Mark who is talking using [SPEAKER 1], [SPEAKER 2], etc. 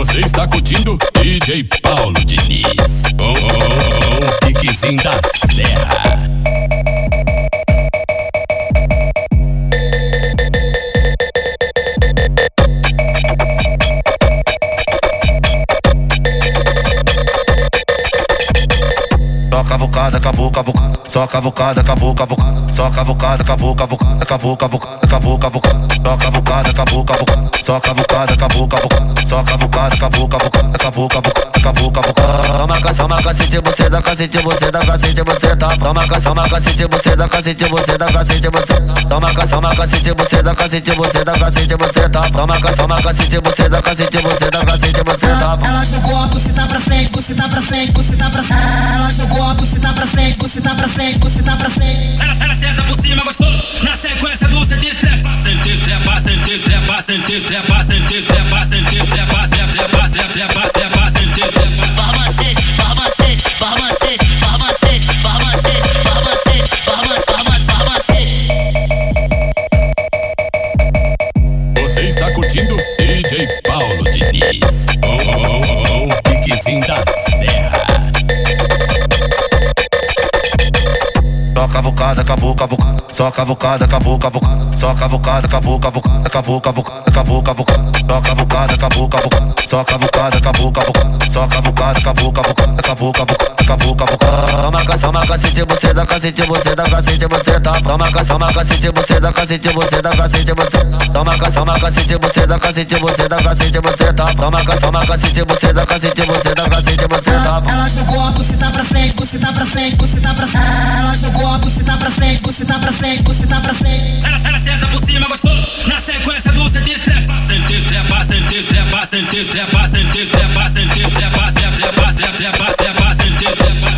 [SPEAKER 1] Você está curtindo DJ Paulo Diniz. Oh, oh, oh, oh, Piquezinho da Serra.
[SPEAKER 2] Cavucada, acabou, cavucada. Só cavucada, acabou, cavucada. Só cavucada, acabou, cavucada. Acabou, cavucada, acabou, cavucada. Só cavucada, acabou, cavucada. Só cavucada, acabou, cavucada. Só cavucada, acabou, cavucada. Acabou, cavucada, acabou, cavucada. Toma caçama, cacete, você dá cacete, você dá cacete, você tá. Toma caçama, cacete, você dá cacete, você dá cacete, você Toma caçama, cacete, você dá cacete, você dá cacete, você tá. Toma caçama, cacete, você dá cacete, você dá cacete, você tá.
[SPEAKER 3] Ela a você tá pra frente, você tá pra frente. Ela jogou a buceta tá pra frente, você tá pra frente, você tá pra frente.
[SPEAKER 4] Ela, ela senta por cima gostou? na sequência do sente trepa. Sente trepa, sente trepa, sente trepa, sente trepa, sente trepa, trepa, trepa, trepa, trepa, trepa, sente trepa.
[SPEAKER 5] Farmacete, farmacete, farmacete, farmacete, farmacete, farmacete, farmacete, farmacete.
[SPEAKER 1] Você está curtindo DJ Paulo Diniz. Oh, oh, oh, oh.
[SPEAKER 2] oh. Cavucada, acabou, cavucada. Só cavucada, acabou, cavucada. Só cavucada, acabou, cavucada. Acabou, cavucada, acabou, cavucada. Só cavucada, acabou, cavucada. Só cavucada, acabou, cavucada. Só cavucada, acabou, cavucada. Acabou, cavucada, boca, boca, boca. Marcação, marca, cacete, você dá cacete, você dá cacete, você tá. Toma cação, marca, cacete, você dá cacete, você dá cacete, você. Toma cação, marca, cacete, você dá cacete, você dá cacete, você tá. Toma cação, marca, cacete, você dá cacete, você dá cacete, você tá.
[SPEAKER 3] Ela jogou a buceta pra frente, buceta pra frente, buceta pra frente. Ela jogou a buceta pra frente, buceta pra frente, buceta pra frente.
[SPEAKER 4] Ela, ela senta por cima, gostou? Na sequência do CD trepa. Sentei, trepa, sentei, trepa, sentei, trepa, sentei, trepa, sentei, trepa, sentei, trepa, trepa, trepa, trepa. Never